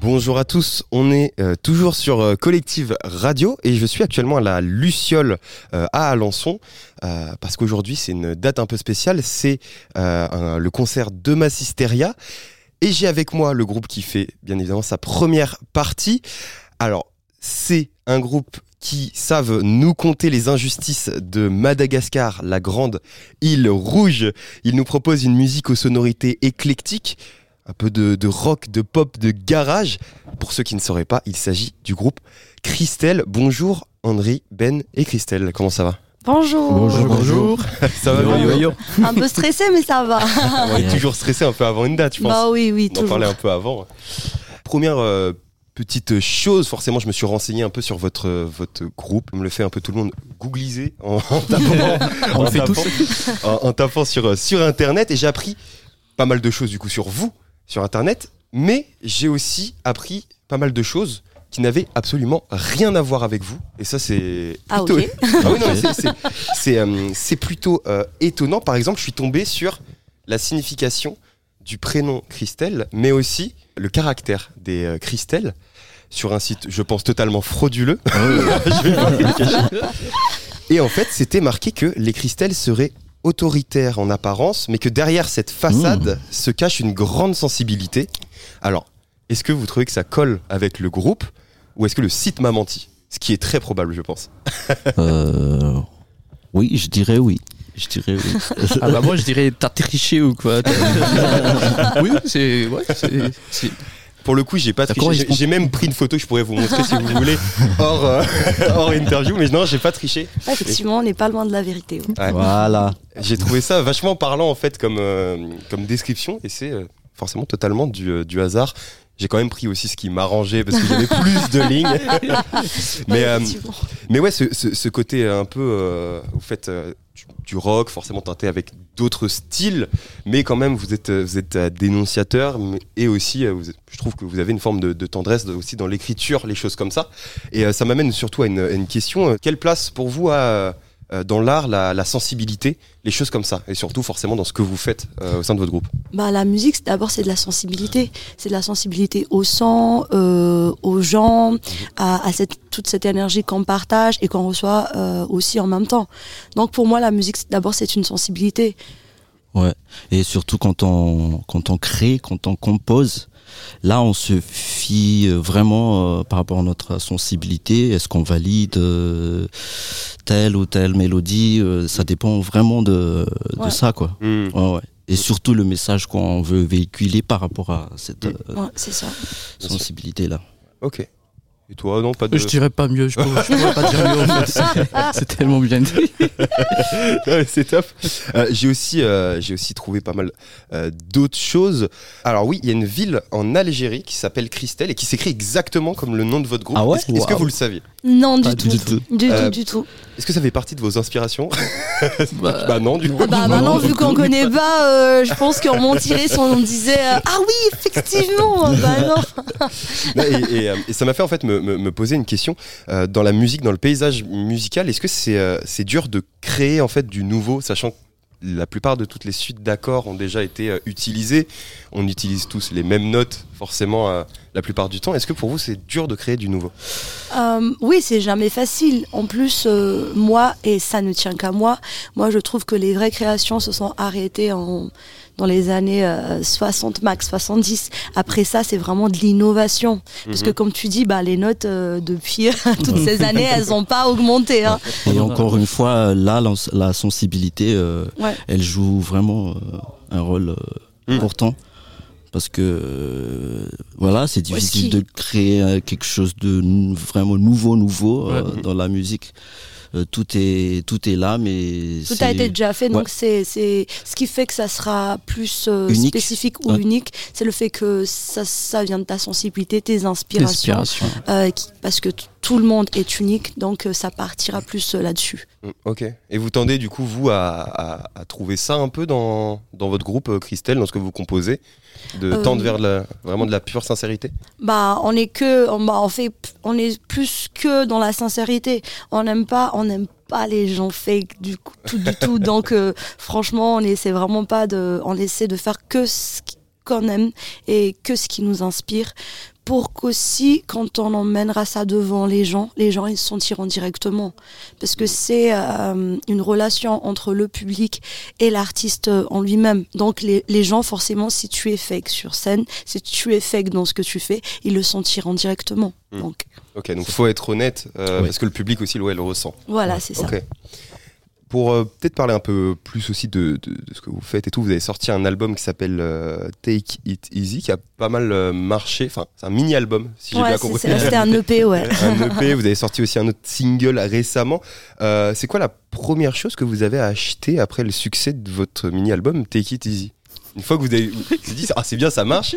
Bonjour à tous, on est euh, toujours sur euh, Collective Radio et je suis actuellement à la Luciole euh, à Alençon parce qu'aujourd'hui c'est une date un peu spéciale, c'est le concert de Massisteria et j'ai avec moi le groupe qui fait bien évidemment sa première partie. Alors c'est un groupe qui savent nous compter les injustices de Madagascar, la grande île rouge. Ils nous proposent une musique aux sonorités éclectiques un peu de, de rock, de pop, de garage. Pour ceux qui ne sauraient pas, il s'agit du groupe Christelle. Bonjour André, Ben et Christelle, comment ça va? Bonjour. Ça va bien Un peu stressé, mais ça va. On est toujours stressé un peu avant une date, je pense. Bah oui, oui, On en parlait un peu avant. Première euh, petite chose, forcément, je me suis renseigné un peu sur votre, euh, votre groupe. Comme le fait un peu tout le monde, googliser en, en tapant, On le en fait tous. tapant- en- en tapant sur, euh, sur Internet. Et j'ai appris pas mal de choses, du coup, sur vous, sur Internet. Mais j'ai aussi appris pas mal de choses qui n'avaient absolument rien à voir avec vous. Et ça, c'est Ah, plutôt... Ah oui, euh, plutôt euh, étonnant. Par exemple, je suis tombé sur la signification du prénom Christelle, mais aussi le caractère des euh, Christelle sur un site, je pense, totalement frauduleux. Je vais pas vous le cacher. Et en fait, c'était marqué que les Christelles seraient autoritaires en apparence, mais que derrière cette façade se cache une grande sensibilité. Alors, est-ce que vous trouvez que ça colle avec le groupe, ou est-ce que le site m'a menti? Ce qui est très probable, je pense. Euh, oui, je dirais oui. Je dirais oui. Ah bah moi je dirais t'as triché ou quoi? Oui, c'est ouais, Pour le coup, j'ai pas triché. J'ai- même pris une photo, je pourrais vous montrer si vous voulez, hors, euh, hors interview, mais non, j'ai pas triché. Ah, Effectivement, on n'est pas loin de la vérité. Ouais. Voilà. J'ai trouvé ça vachement parlant en fait comme, euh, comme description et c'est euh, forcément totalement du, euh, du hasard. J'ai quand même pris aussi ce qui m'arrangeait parce que j'avais plus de lignes. mais, Ouais, euh, mais ouais, ce, ce- ce côté un peu, euh, vous faites euh, du, rock, forcément teinté avec d'autres styles, mais quand même vous êtes, euh, vous êtes euh, dénonciateur et aussi, euh, je trouve que vous avez une forme de, tendresse aussi dans l'écriture, les choses comme ça. Et ça m'amène surtout à une, à une question. Quelle place pour vous a euh, dans l'art la, la sensibilité, les choses comme ça, et surtout forcément dans ce que vous faites euh, au sein de votre groupe Bah, la musique, c'est- d'abord, c'est de la sensibilité. C'est de la sensibilité au sang, euh, aux gens, à, à cette, toute cette énergie qu'on partage et qu'on reçoit euh, aussi en même temps. Donc, pour moi, la musique, c'est- d'abord, c'est une sensibilité. Ouais. Et surtout quand on quand on crée, quand on compose, là on se fie euh, vraiment euh, par rapport à notre sensibilité. Est-ce qu'on valide euh, telle ou telle mélodie euh, Ça dépend vraiment de, de Ouais. ça quoi. Ouais, ouais. Et surtout le message qu'on veut véhiculer par rapport à cette euh, Ouais, c'est ça. sensibilité là. Ok. Et toi, non, pas de. je dirais pas mieux, je pourrais, je pourrais pas dire mieux en fait. C'est- tellement bien dit. Ouais, c'est top. Euh, j'ai aussi, euh, j'ai aussi trouvé pas mal euh, d'autres choses. Alors oui, il y a une ville en Algérie qui s'appelle Christelle et qui s'écrit exactement comme le nom de votre groupe. Ah ouais Est-ce est-ce que vous le saviez? Non, du Pas tout. du tout. Du Euh, tout, du tout. Est-ce que ça fait partie de vos inspirations Bah, Bah non, du coup. Bah maintenant, vu qu'on connaît pas, euh, je pense qu'on mentirait si on disait euh, Ah oui, effectivement Bah non Non, et, et, euh, et ça m'a fait en fait me, me- me poser une question Euh, dans la musique, dans le paysage musical. Est-ce que c'est euh, c'est dur de créer en fait du nouveau, sachant que la plupart de toutes les suites d'accords ont déjà été euh, utilisées. On utilise tous les mêmes notes, forcément, euh, la plupart du temps. Est-ce que pour vous, c'est dur de créer du nouveau? Euh, oui, c'est jamais facile. En plus, moi, et ça ne tient qu'à moi, moi je trouve que les vraies créations se sont arrêtées en, dans les années euh, 60 max, 70. Après ça, c'est vraiment de l'innovation. Parce Mhm. que comme tu dis, bah, les notes, euh, depuis toutes ces années, elles n'ont pas augmenté. Hein. Et encore une fois, là, la, la sensibilité, euh, Ouais. elle joue vraiment euh, un rôle euh, Mm. important. Parce que, euh, voilà, c'est difficile de créer euh, quelque chose de vraiment nouveau, nouveau euh, Ouais. dans la musique. Euh, tout, est, tout est là, mais. Tout a été déjà fait, donc Ouais. c'est c'est ce qui fait que ça sera plus euh, spécifique ou Ouais. unique, c'est le fait que ça, ça vient de ta sensibilité, tes inspirations, Inspiration. euh, qui- parce que tout le monde est unique, donc euh, ça partira plus euh, là-dessus. Mm, Ok. Et vous tendez du coup, vous, à, à- à trouver ça un peu dans, dans votre groupe, euh, Christelle, dans ce que vous composez De Euh, tendre vers la- vraiment de la pure sincérité? Bah, on est que, on, bah, on fait, on est plus que dans la sincérité. On n'aime pas, on n'aime pas les gens fake du coup, tout du tout. Donc, euh, franchement, on essaie vraiment pas de, on essaie de faire que ce qu'on aime et que ce qui nous inspire pour qu'aussi, quand on emmènera ça devant les gens, les gens ils se sentiront directement. Parce que c'est euh, une relation entre le public et l'artiste en lui-même. Donc les, les gens, forcément, si tu es fake sur scène, si tu es fake dans ce que tu fais, ils le sentiront directement. Mm. Donc Ok, donc faut être honnête, euh, parce que le public aussi, ouais, le ressent. voilà, c'est ça. Pour euh, peut-être parler un peu plus aussi de, de- de ce que vous faites et tout, vous avez sorti un album qui s'appelle euh, Take It Easy, qui a pas mal euh, marché. Enfin, c'est un mini-album, si j'ai bien compris. c'est- c'était un EP, ouais. un EP, vous avez sorti aussi un autre single récemment. C'est quoi la première chose que vous avez acheté après le succès de votre mini-album Take It Easy? Une fois que vous avez, vous avez dit ah c'est bien ça marche,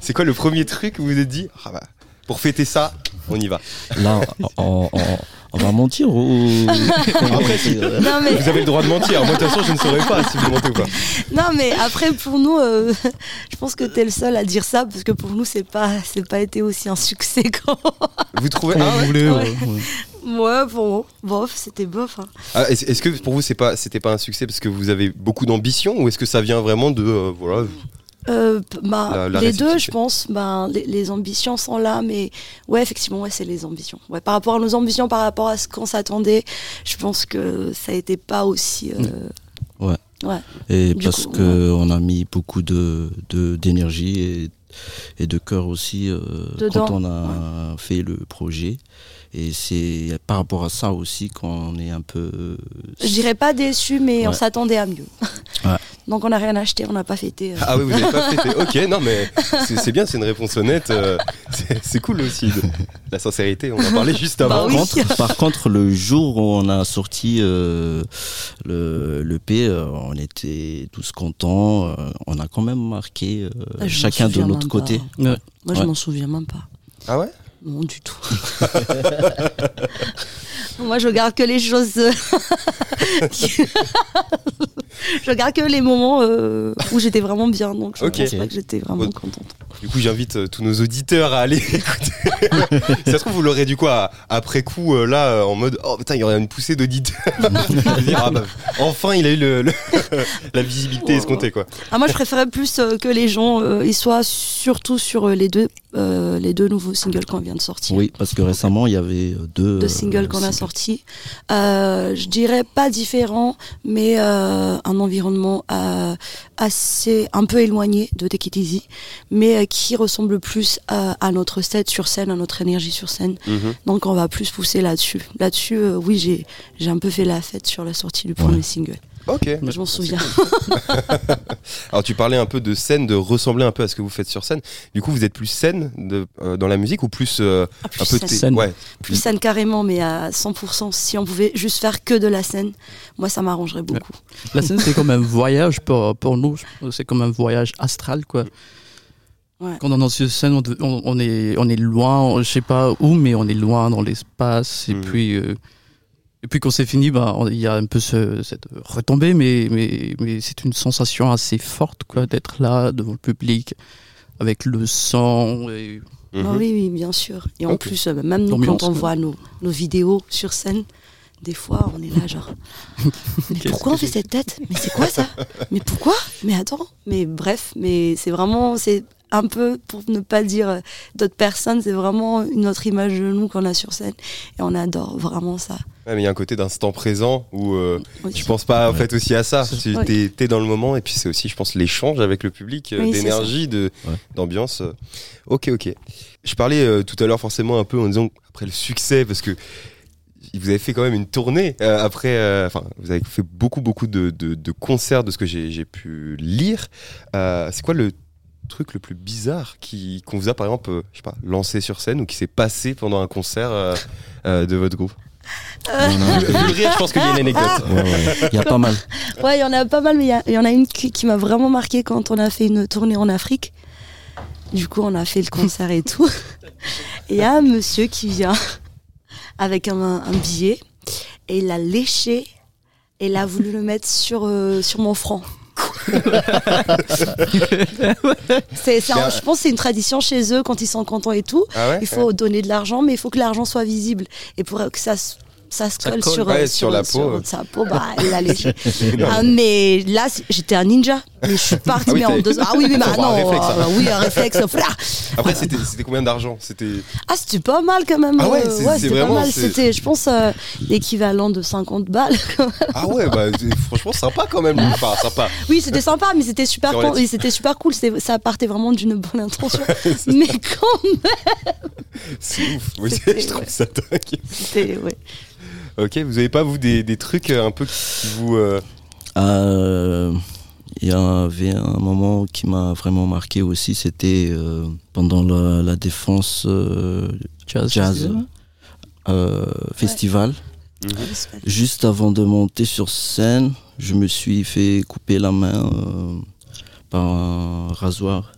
c'est quoi le premier truc que vous vous êtes dit? Ah bah, pour fêter ça on y va Là, on, on- on va mentir ou Après, si- Non mais Vous avez le droit de mentir. Moi de toute façon je ne saurais pas si vous mentez ou pas. Non, mais après, pour nous, euh, je pense que t'es le seul à dire ça, parce que pour nous, c'est pas, c'est pas été aussi un succès quand. Vous trouvez ah, vous ouais voulez. Ouais. ouais, bon, bof, c'était bof. hein. Ah, Est-ce est-ce que pour vous c'est pas c'était pas un succès parce que vous avez beaucoup d'ambition ou est-ce que ça vient vraiment de euh, voilà Euh, bah, La- la les deux, je pense, ben, les, les ambitions sont là, mais ouais, effectivement, ouais, c'est les ambitions. Ouais, par rapport à nos ambitions, par rapport à ce qu'on s'attendait, je pense que ça été pas aussi. euh, Ouais. Ouais. Et Du parce coup, que on a mis beaucoup de de- d'énergie et, et de cœur aussi euh, quand on a fait le projet. Et c'est par rapport à ça aussi qu'on est un peu. Je dirais pas déçu, mais on Ouais. s'attendait à mieux. Ouais. Donc on n'a rien acheté, on n'a pas fêté. euh. Ah oui vous avez pas fêté. Ok non mais c'est bien c'est une réponse honnête. euh, c'est- cool aussi de- la sincérité on en parlait juste Bah avant. oui. Par contre, par contre, le jour où on a sorti euh, le, le P, euh, on était tous contents. euh, on a quand même marqué euh, Ah, chacun de notre côté. Ouais. Moi, je Ouais. m'en souviens même pas. Ah ouais? Non, du tout. Moi, je regarde que les choses. je regarde que les moments euh, où j'étais vraiment bien. Donc, je Ok. pense pas que j'étais vraiment contente. Du coup j'invite euh, tous nos auditeurs à aller écouter. ça se trouve vous l'aurez du coup à- après coup euh, là en mode oh putain il y aurait une poussée d'auditeurs. Ah, bah, enfin il a eu le, le- la visibilité Ouais. escomptée quoi. Ah, moi, je préférais plus euh, que les gens euh, ils soient surtout sur euh, les deux, euh, les deux nouveaux singles qu'on vient de sortir. Oui, parce que récemment, il y avait deux. de euh, singles qu'on a sortis. Euh, je dirais pas différent, mais euh, un environnement euh, assez un peu éloigné de Easy, mais euh, qui ressemble plus à, à notre set sur scène, à notre énergie sur scène. Mhm. Donc on va plus pousser là-dessus. Là-dessus, euh, oui, j'ai j'ai un peu fait la fête sur la sortie du premier Ouais. single. Ok. Je m'en souviens. Alors tu parlais un peu de scène, de ressembler un peu à ce que vous faites sur scène. Du coup vous êtes plus scène de, euh, dans la musique ou plus euh, Ah, plus un peu scène. thé- Scène. ouais. Plus scène carrément, mais à 100%. Si on pouvait juste faire que de la scène, moi ça m'arrangerait beaucoup. La scène, c'est comme un voyage pour, pour nous. C'est comme un voyage astral, quoi. Ouais. Quand on est dans cette scène, on, est, on est loin, je sais pas où, mais on est loin dans l'espace. Et Mhm. puis, euh, et puis quand c'est fini, bah, il y a un peu ce- cette retombée, mais, mais, mais c'est une sensation assez forte, quoi, d'être là devant le public, avec le sang. Et... Ah oui, oui, bien sûr. Et en plus, euh, même nous, quand on voit nos, nos vidéos sur scène, des fois, on est là, genre, mais pourquoi on fait cette tête? Mais c'est quoi ça? Mais pourquoi? Mais attends, mais bref, mais c'est vraiment, c'est un peu, pour ne pas dire euh, d'autres personnes, c'est vraiment une autre image de nous qu'on a sur scène. Et on adore vraiment ça. Ouais, mais il y a un côté d'instant présent où euh, Oui. tu penses pas en fait aussi à ça. Tu t'es dans le moment et puis c'est aussi, je pense, l'échange avec le public, euh, Oui, d'énergie, de, Ouais. d'ambiance. euh. Ok, ok. Je parlais euh, tout à l'heure forcément un peu en disant après le succès parce que vous avez fait quand même une tournée euh, après. euh, Enfin, vous avez fait beaucoup beaucoup de, de, de concerts de ce que j'ai, j'ai pu lire. Euh, c'est quoi le truc le plus bizarre qui qu'on vous a par exemple, euh, je sais pas, lancé sur scène ou qui s'est passé pendant un concert euh, euh, de votre groupe Euh, Non, non, Vu le rire, je pense qu'il y a une anecdote. ouais, ouais. Il y a pas mal. Ouais, il y en a pas mal, mais il y en a une qui, qui m'a vraiment marqué quand on a fait une tournée en Afrique. Du coup, on a fait le concert et tout. Et il y a un monsieur qui vient avec un, un billet et il l'a léché et il a voulu le mettre sur, euh, sur mon front. C'est, c'est un- je pense que c'est une tradition chez eux quand ils sont contents et tout. Ah ouais Il faut donner de l'argent, mais il faut que l'argent soit visible. Et pour que ça, se- ça se Ça colle, colle, sur, ouais, euh, sur la peau, sur sa peau, bah, l'a. Ah, mais là, j'étais un ninja. Mais je suis Ah oui, mais en deux Ah oui, avoir maintenant. un réflexe, hein. euh, oui, un réflexe. Après, c'était c'était combien d'argent? C'était. Ah, c'était pas mal quand même. Ah ouais, euh, c'est- vraiment- pas mal. C'était, je pense, euh, l'équivalent de 50 balles. Ah ouais, bah franchement sympa quand même. Enfin, sympa. Oui, c'était sympa, mais c'était super, con- oui, c'était super cool. Ça partait vraiment d'une bonne intention. mais quand C'est ouf. Oui, je trouve ouais. ça dingue. c'était, ouais. Ok, vous avez pas vous des, des trucs euh, un peu qui vous. euh, Euh, Il y avait un moment qui m'a vraiment marqué aussi, c'était euh, pendant la, la défense euh, Jazz. Jazz. festival. euh, festival. mhm. Juste avant de monter sur scène, je me suis fait couper la main euh, par un rasoir.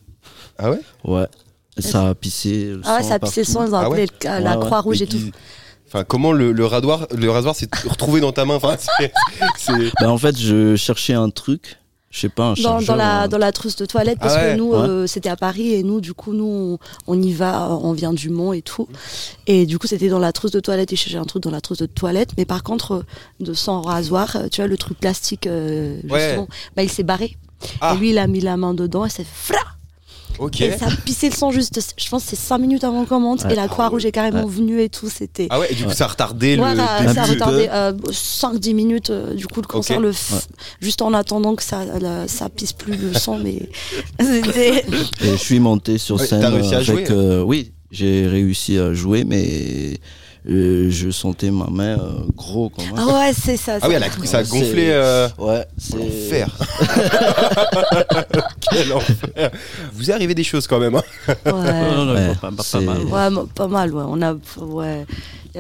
Ah ouais? Ouais. Ça a pissé. le Ah ouais, ça a pissé le sang, ils ont Ah appelé la Ouais, ouais. Croix-Rouge et, tout. Enfin, comment le, le rasoir, le rasoir s'est retrouvé dans ta main? Enfin, c'est- c'est. Bah, en fait, je cherchais un truc. Je sais pas, un Dans, la, euh, dans la trousse de toilette, parce Ah ouais, que nous, ouais. euh, c'était à Paris, et nous, du coup, nous, on, on y va, euh, on vient du Mont et tout. Et du coup, c'était dans la trousse de toilette, et je cherchais un truc dans la trousse de toilette. Mais par contre, de sans rasoir, tu vois, le truc plastique, euh, Ouais. bah, il s'est barré. Ah. Et lui, il a mis la main dedans, et c'est fra Et ça a pissé le sang juste, je pense, que c'est 5 minutes avant qu'on monte. Ouais. Et la Croix-Rouge ouais. est carrément venue et tout, c'était. Ah ouais, et du coup, Ouais. ça a retardé le. ça, début ça a retardé euh, 5-10 minutes euh, du coup le concert le f- juste en attendant que ça la- ça pisse plus le sang mais c'était Et je suis monté sur Ouais, scène. t'as réussi à avec, jouer euh, Oui, j'ai réussi à jouer, mais euh, je sentais ma main euh, gros quand même. ah ouais c'est ça, Ah oui, ça. elle a- ça a gonflé. euh, Ouais, c'est. L'enfer. Quel enfer. Vous arrivé des choses quand même. hein. Ouais. non, non, Ouais, pas, pas- pas c'est- mal. Ouais, pas mal ouais on a ouais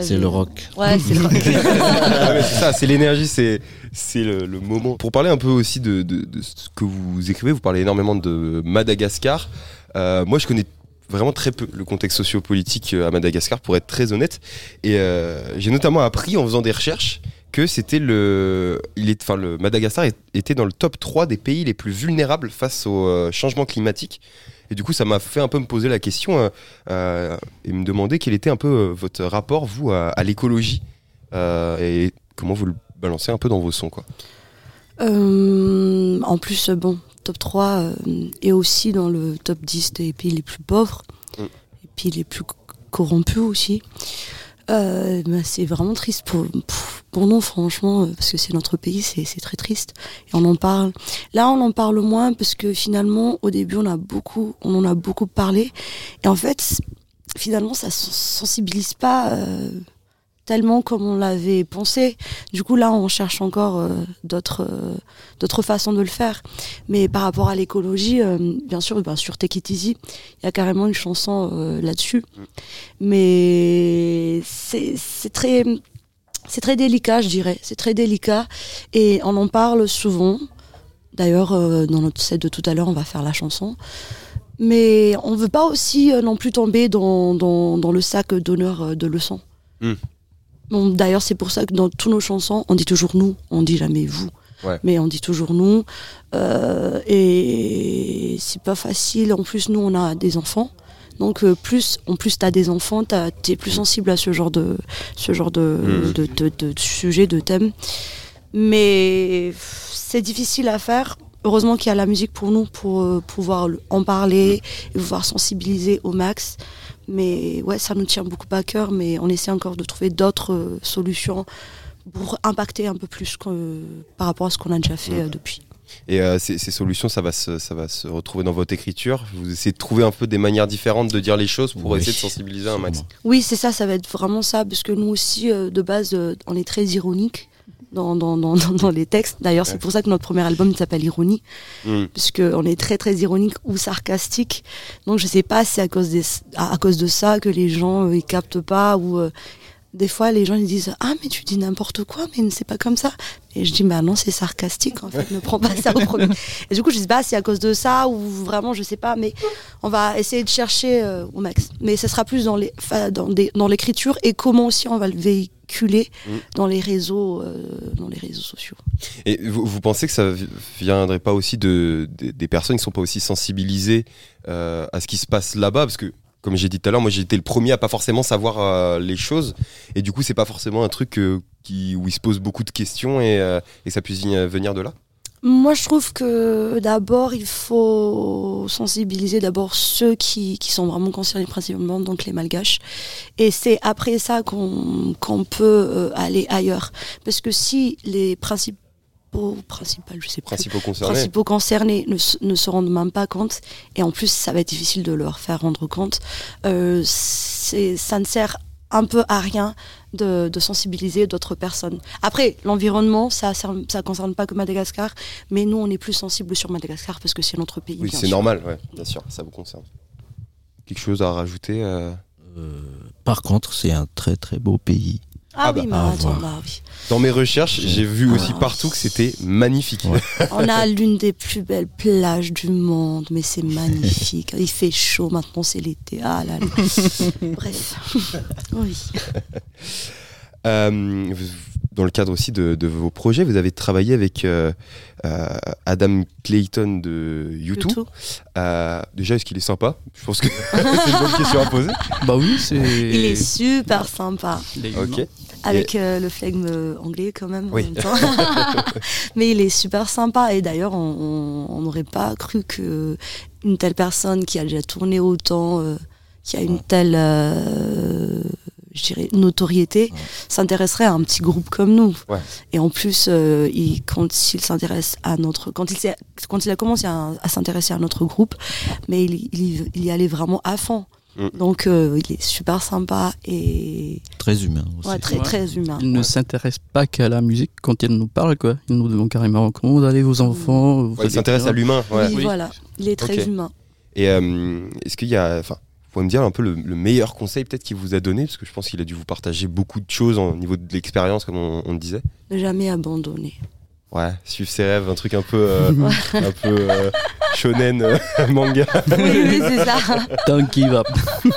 C'est le rock. ouais c'est le rock Ah ouais, c'est ça, c'est l'énergie, c'est c'est le, le moment. Pour parler un peu aussi de, de- de ce que vous écrivez, vous parlez énormément de Madagascar. Euh, moi, je connais vraiment très peu le contexte sociopolitique euh, à Madagascar, pour être très honnête. Et euh, j'ai notamment appris en faisant des recherches que c'était le, il enfin le Madagascar était dans le top 3 des pays les plus vulnérables face au euh, changement climatique. Et du coup, ça m'a fait un peu me poser la question et me demander quel était un peu votre rapport, vous, à, l'écologie et comment vous le balancez un peu dans vos sons, quoi. En plus, bon, top 3 euh, et aussi dans le top 10 des pays les plus pauvres Mm. et puis les plus co- corrompus aussi. Euh, bah, c'est vraiment triste pour, pour- nous, franchement, euh, parce que c'est notre pays, c'est très triste. Et on en parle. Là, on en parle moins parce que finalement, au début, on a beaucoup, on en a beaucoup parlé. Et en fait, finalement, ça sen- sensibilise pas euh, tellement comme on l'avait pensé. Du coup, là, on cherche encore euh, d'autres euh, d'autres façons de le faire. Mais par rapport à l'écologie, euh, bien sûr, ben, sur Take It Easy, il y a carrément une chanson là-dessus. Mais c'est c'est très c'est très délicat, je dirais. C'est très délicat et on en parle souvent. D'ailleurs, dans notre set de tout à l'heure, on va faire la chanson. Mais on veut pas aussi non plus tomber dans, dans, dans le sac d'honneur de leçons. Mm. Bon, D'ailleurs, c'est pour ça que dans toutes nos chansons, on dit toujours nous, on dit jamais vous. Ouais. Mais on dit toujours nous. Euh, et c'est pas facile. En plus, nous, on a des enfants. Donc, euh, plus, en plus, tu as des enfants, tu es plus sensible à ce genre de, ce genre de, Mm. de, de, de sujet, de thème. Mais c'est difficile à faire. Heureusement qu'il y a la musique pour nous, pour euh, pouvoir en parler et pouvoir sensibiliser au max. Mais ouais, ça nous tient beaucoup à cœur, mais on essaie encore de trouver d'autres euh, solutions pour impacter un peu plus que, par rapport à ce qu'on a déjà fait euh, depuis. Et euh, ces, ces solutions, ça va, se, ça va se retrouver dans votre écriture? Vous essayez de trouver un peu des manières différentes de dire les choses pour Oui, essayer de sensibiliser un max? Oui, c'est ça, ça va être vraiment ça, parce que nous aussi, euh, de base, euh, on est très ironique dans, dans, dans, dans- les textes. D'ailleurs, Ouais. c'est pour ça que notre premier album s'appelle Ironie, Mm. puisqu'on est très très ironique ou sarcastique. Donc je sais pas si c'est à cause, des, à, à cause de ça que les gens euh, ils captent pas ou euh, des fois les gens ils disent ah mais tu dis n'importe quoi mais c'est pas comme ça et je dis bah non c'est sarcastique en fait ne prends pas ça au premier et du coup je pas si c'est à cause de ça ou vraiment je sais pas mais on va essayer de chercher euh, au max mais ça sera plus dans les dans des dans l'écriture et comment aussi on va le véhiculer Mm. dans les réseaux euh, dans les réseaux sociaux. Et vous, vous pensez que ça vi- viendrait pas aussi de, des- des personnes qui sont pas aussi sensibilisées euh, à ce qui se passe là-bas? Parce que, comme j'ai dit tout à l'heure, moi été le premier à pas forcément savoir euh, les choses. Et du coup, c'est pas forcément un truc euh, qui, où il se pose beaucoup de questions et, euh, et ça puisse venir de là. Moi, je trouve que d'abord, il faut sensibiliser d'abord ceux qui, qui sont vraiment concernés principalement, donc les malgaches. Et c'est après ça qu'on qu'on peut aller ailleurs. Parce que si les principaux, principales, je sais pas, Principaux concernés. principaux concernés ne, se- ne se rendent même pas compte, et en plus, ça va être difficile de leur faire rendre compte, euh, c'est- ça ne sert un peu à rien de, de sensibiliser d'autres personnes. Après, l'environnement, ça ne concerne pas que Madagascar, mais nous, on est plus sensible sur Madagascar parce que c'est notre pays. Oui, c'est normal, ouais, bien sûr, ça vous concerne. Quelque chose à rajouter euh, Euh, par contre, c'est un très très beau pays. Ah, Ah oui, bah, mais à attends, voir. bah oui. Dans mes recherches, j'ai vu aussi partout que c'était magnifique. Ouais. On a l'une des plus belles plages du monde, mais c'est magnifique. Il fait chaud maintenant, c'est l'été. Ah là là. Bref. Oui. Euh, dans le cadre aussi de, de vos projets, vous avez travaillé avec euh, euh, Adam Clayton de YouTube. Euh, déjà, est-ce qu'il est sympa? Je pense que c'est une bonne question à poser. Bah oui, c'est. Il est super sympa. il est Ok. humain. Avec euh, le flegme anglais quand même Oui. en même temps. Mais il est super sympa et d'ailleurs on n'aurait pas cru que une telle personne qui a déjà tourné autant, euh, qui a une telle euh, je dirais notoriété, Ouais. s'intéresserait à un petit groupe comme nous. Ouais. Et en plus, euh, il, quand il s'intéresse à notre, quand il, s'est- quand il a commencé à, à s'intéresser à notre groupe, mais il, il, il y allait vraiment à fond. Mm. Donc euh, il est super sympa et Très humain aussi. ouais, très Ouais. très humain. Il ne Ouais. s'intéresse pas qu'à la musique quand il nous parle, quoi. Il nous demande carrément comment vous allez vos enfants. vous Ouais, il s'intéresse à l'humain. ouais. Oui, Oui. voilà, il est très humain. Et euh, est-ce qu'il y a, enfin, pouvez me dire un peu le, le meilleur conseil peut-être qu'il vous a donné, parce que je pense qu'il a dû vous partager beaucoup de choses au niveau de l'expérience, comme on, on le disait. Ne jamais abandonner. Ouais, suivre ses rêves, un truc un peu, euh, un peu euh, shonen euh, manga. oui, oui, c'est ça. Don't give up.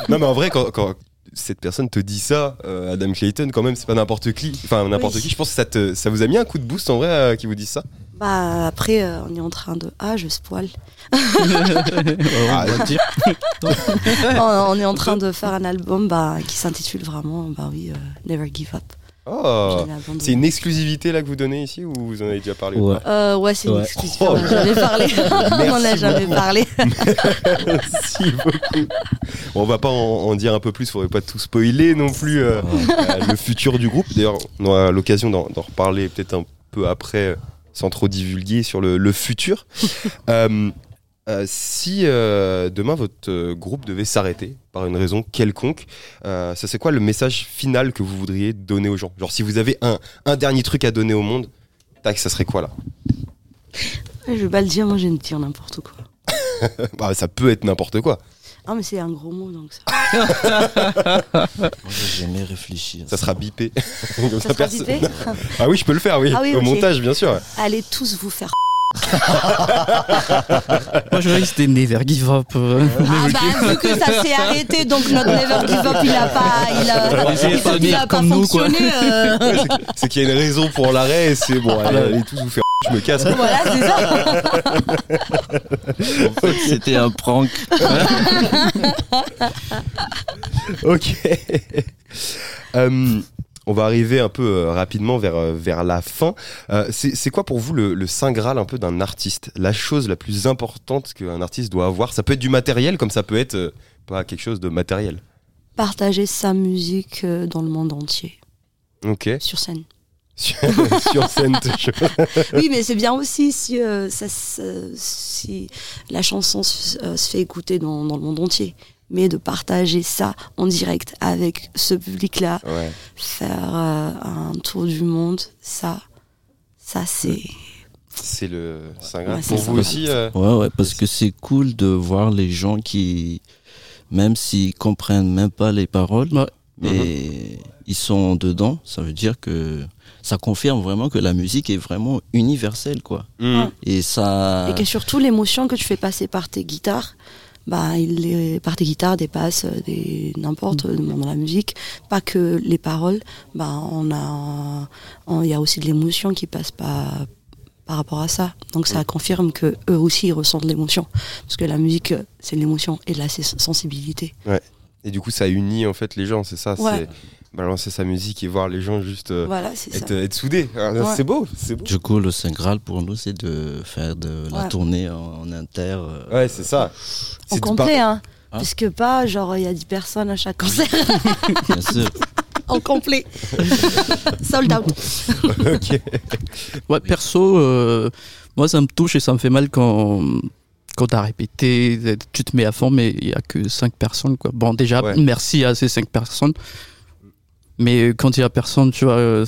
non, mais en vrai, quand, quand cette personne te dit ça, euh, Adam Clayton, quand même, c'est pas n'importe qui. Enfin, n'importe Oui. qui. Je pense que ça, te, ça vous a mis un coup de boost en vrai euh, qui vous dit ça? Bah après, euh, on est en train de ah je spoil. On dire. on, on est en train de faire un album bah, qui s'intitule vraiment bah oui euh, Never Give Up. Oh, Jamais c'est une exclusivité là que vous donnez ici ou vous en avez déjà parlé ou Ouais. pas Euh, ouais, c'est une exclusivité. Oh. On n'a jamais parlé. on n'en a jamais beaucoup. parlé. Merci beaucoup. Bon, on va pas en, en dire un peu plus, faudrait pas tout spoiler non plus euh, euh, le futur du groupe. D'ailleurs, on aura l'occasion d'en d'en reparler peut-être un peu après, sans trop divulguer sur le, le futur. Euh, si euh, demain votre euh, groupe devait s'arrêter par une raison quelconque, euh, ça c'est quoi le message final que vous voudriez donner aux gens? Genre si vous avez un, un dernier truc à donner au monde, tac, ça serait quoi là? Je vais pas le dire, moi je vais dire n'importe quoi. bah, Ça peut être n'importe quoi. Ah mais c'est un gros mot donc ça. Moi, j'ai jamais réfléchi. Ça sera bipé. Comme Ça sera bipé Ah oui, je peux le faire, oui. Ah oui, Au montage, bien sûr. Allez tous vous faire. Moi, je risque des Never Give Up. euh. Ah bah vu que ça s'est arrêté donc notre Never Give Up il a pas il a, il pas a pas fonctionné. euh. Ouais, c'est- qu'il y a une raison pour l'arrêt et c'est bon, allez, allez tous vous faire je me casse. Voilà c'est ça. En fait, c'était un prank. ok. Euh, on va arriver un peu euh, rapidement vers, euh, vers la fin. Euh, c'est quoi pour vous le, le saint graal un peu d'un artiste? La chose la plus importante qu'un artiste doit avoir? Ça peut être du matériel comme ça peut être pas quelque chose de matériel. Partager sa musique dans le monde entier Ok. sur scène. Sur, scène, toujours. Oui, mais c'est bien aussi si, euh, ça, si la chanson se, euh, se fait écouter dans, dans le monde entier. Mais de partager ça en direct avec ce public-là, Ouais. faire euh, un tour du monde, ça, ça c'est. C'est le. Ouais, pour vous aussi euh, Ouais, ouais, parce que c'est cool de voir les gens qui, même s'ils comprennent même pas les paroles, Ouais. mais ils sont dedans, ça veut dire que ça confirme vraiment que la musique est vraiment universelle, quoi. hmm. Et ça. Et que surtout l'émotion que tu fais passer par tes guitares, bah, il les- par tes guitares dépasse euh, des n'importe euh, dans la musique. Pas que les paroles, bah, on a, il y a aussi de l'émotion qui passe par par rapport à ça. Donc ça confirme que eux aussi ils ressentent l'émotion, parce que la musique c'est l'émotion et de la sens- sensibilité. Et du coup, ça unit en fait les gens, c'est ça. Ouais. c'est- balancer sa musique et voir les gens juste euh, Voilà, c'est ça. être, être soudés. Ah, Ouais. C'est beau. Du coup, le Saint Graal pour nous, c'est de faire de la Ouais. tournée en, en inter. euh, Ouais, c'est ça. En complet, hein. Hein Puisque pas, genre, il y a 10 personnes à chaque concert. Bien sûr. en complet. Sold out. Ok. Ouais, perso, euh, moi ça me touche et ça me fait mal quand quand t'as répété, tu te mets à fond, mais il y a que 5 personnes. Quoi. Bon, déjà, Ouais. merci à ces 5 personnes. Mais quand il y a personne, tu vois, euh,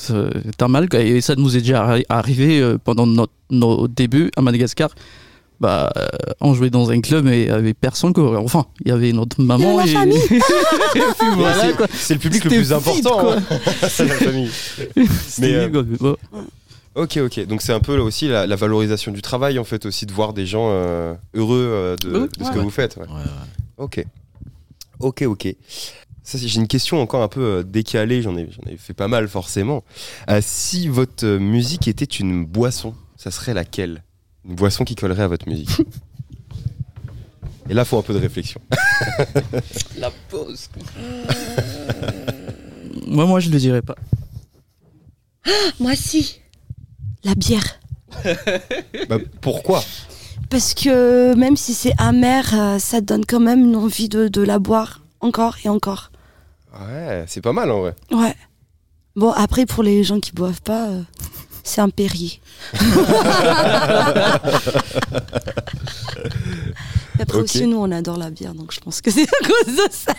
t'as mal. Et ça nous est déjà arri- arrivé euh, pendant notre, nos débuts à Madagascar. Bah, euh, on jouait dans un club et il y avait personne. Quoi. Enfin, il y avait notre maman. et... voilà, c'est, le public le plus important. vide, hein. c'est la famille. Euh, mais bon. Ok, ok. Donc c'est un peu là aussi la, la valorisation du travail, en fait, aussi de voir des gens euh, heureux euh, de, Ouais, de ce ouais. que vous faites. ouais. Ouais, ouais. Ok. Ok, ok. Ça, j'ai une question encore un peu euh, décalée, j'en ai, j'en ai fait pas mal forcément. Euh, si votre euh, musique était une boisson, ça serait laquelle? Une boisson qui collerait à votre musique? Et là, faut un peu de réflexion. La pause. moi, moi, je le dirais pas. Moi, si. La bière. Bah, pourquoi? Parce que même si c'est amer, ça te donne quand même une envie de, de la boire encore et encore. Ouais, c'est pas mal en vrai. Ouais. Bon, après, pour les gens qui boivent pas, euh, c'est un Perrier. après aussi, nous, on adore la bière, donc je pense que c'est à cause de ça.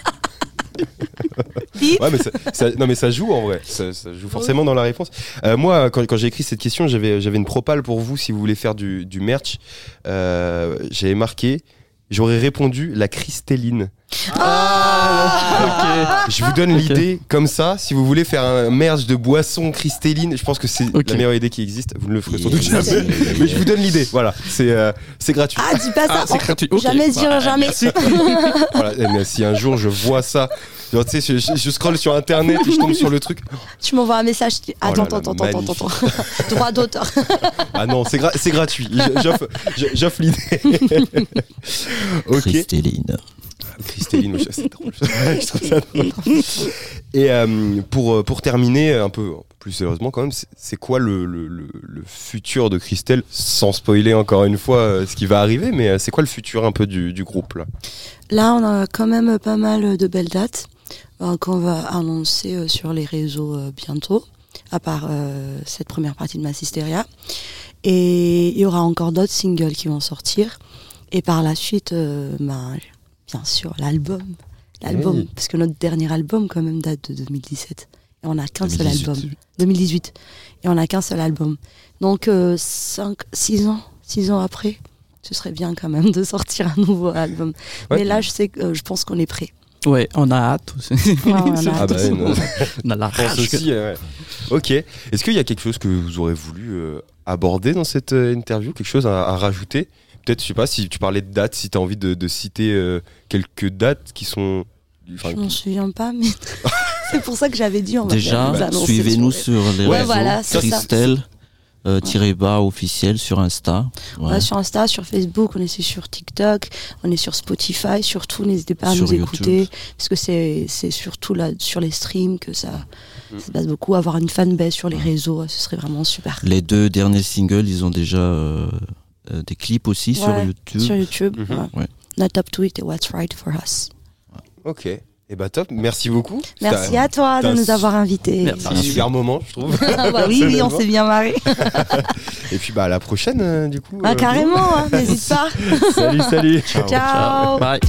Ouais, mais ça, ça- non, mais ça joue en vrai. Ça, ça joue forcément dans la réponse. Euh, moi, quand, quand j'ai écrit cette question, j'avais, j'avais une propale pour vous si vous voulez faire du, du merch. Euh, j'avais marqué, j'aurais répondu la cristalline. Ah, Je vous donne l'idée comme ça. Si vous voulez faire un merch de boisson cristalline, je pense que c'est la meilleure idée qui existe. Vous ne le ferez sans doute Yeah. jamais. Mais je vous donne l'idée. Voilà, c'est, euh, c'est gratuit. Ah, dis pas ça. Ah, c'est gratuit. Ok. Jamais dire Bah, jamais. Voilà. Mais si un jour je vois ça, genre, tu sais, je, je, je scrolle sur internet et je tombe sur le truc. Tu m'envoies un message. tu dis, Oh là Attends, là, attends, attends, attends, attends. Droit d'auteur. Ah non, c'est, gra- c'est gratuit. J'offre, l'idée. ok. Cristalline. Cristalline, moi, c'est drôle. je trouve ça drôle. Et euh, pour, euh, pour terminer, un peu, un peu plus sérieusement quand même, c'est, quoi le, le, le, le futur de Christelle Sans spoiler encore une fois euh, ce qui va arriver, mais c'est quoi le futur un peu du, du groupe là? Là, on a quand même pas mal de belles dates euh, qu'on va annoncer sur les réseaux bientôt, à part euh, cette première partie de Massisteria. Et il y aura encore d'autres singles qui vont sortir. Et par la suite, euh, ben, bien sûr, l'album. L'album, Oui. parce que notre dernier album quand même date de 2017. Et on n'a qu'un seul 2018. album. 2018. Et on n'a qu'un seul album. Donc, 5, 6 ans, 6 ans après, ce serait bien quand même de sortir un nouveau album. Ouais. Mais là, je sais que euh, je pense qu'on est prêt. Ouais, on a hâte aussi. on a hâte Ah bah aussi. ouais, non, on a la je pense rage. aussi. euh, ouais. Ok. Est-ce qu'il y a quelque chose que vous aurez voulu euh, aborder dans cette euh, interview? Quelque chose à, à rajouter? Peut-être, je sais pas, si tu parlais de dates, si tu as envie de, de citer euh, quelques dates qui sont. enfin, Je m'en souviens pas, mais c'est pour ça que j'avais dit on va Déjà, suivez-nous sur les- sur les Ouais, réseaux. voilà. Christelle, euh, tiré bas officiel sur Insta. On Ouais. est sur Insta, sur Facebook, on est sur TikTok, on est sur Spotify. Surtout, n'hésitez pas à Sur nous YouTube. écouter, parce que c'est c'est surtout là sur les streams que ça, Mm. ça se passe beaucoup. Avoir une fanbase sur les réseaux, ce serait vraiment super. Les deux derniers singles, ils ont déjà euh, euh, des clips aussi sur YouTube. Sur YouTube, ouais. Ouais. Notre up tweet et What's Right for Us. Ok. Et bah top, merci beaucoup. Merci à toi de nous avoir invités. Merci. un super moment, je trouve. Ah bah oui, oui, on s'est bien marré. Et puis bah à la prochaine, euh, du coup. Ah, euh, carrément, hein, n'hésite pas. Salut, salut. Ciao. Bye.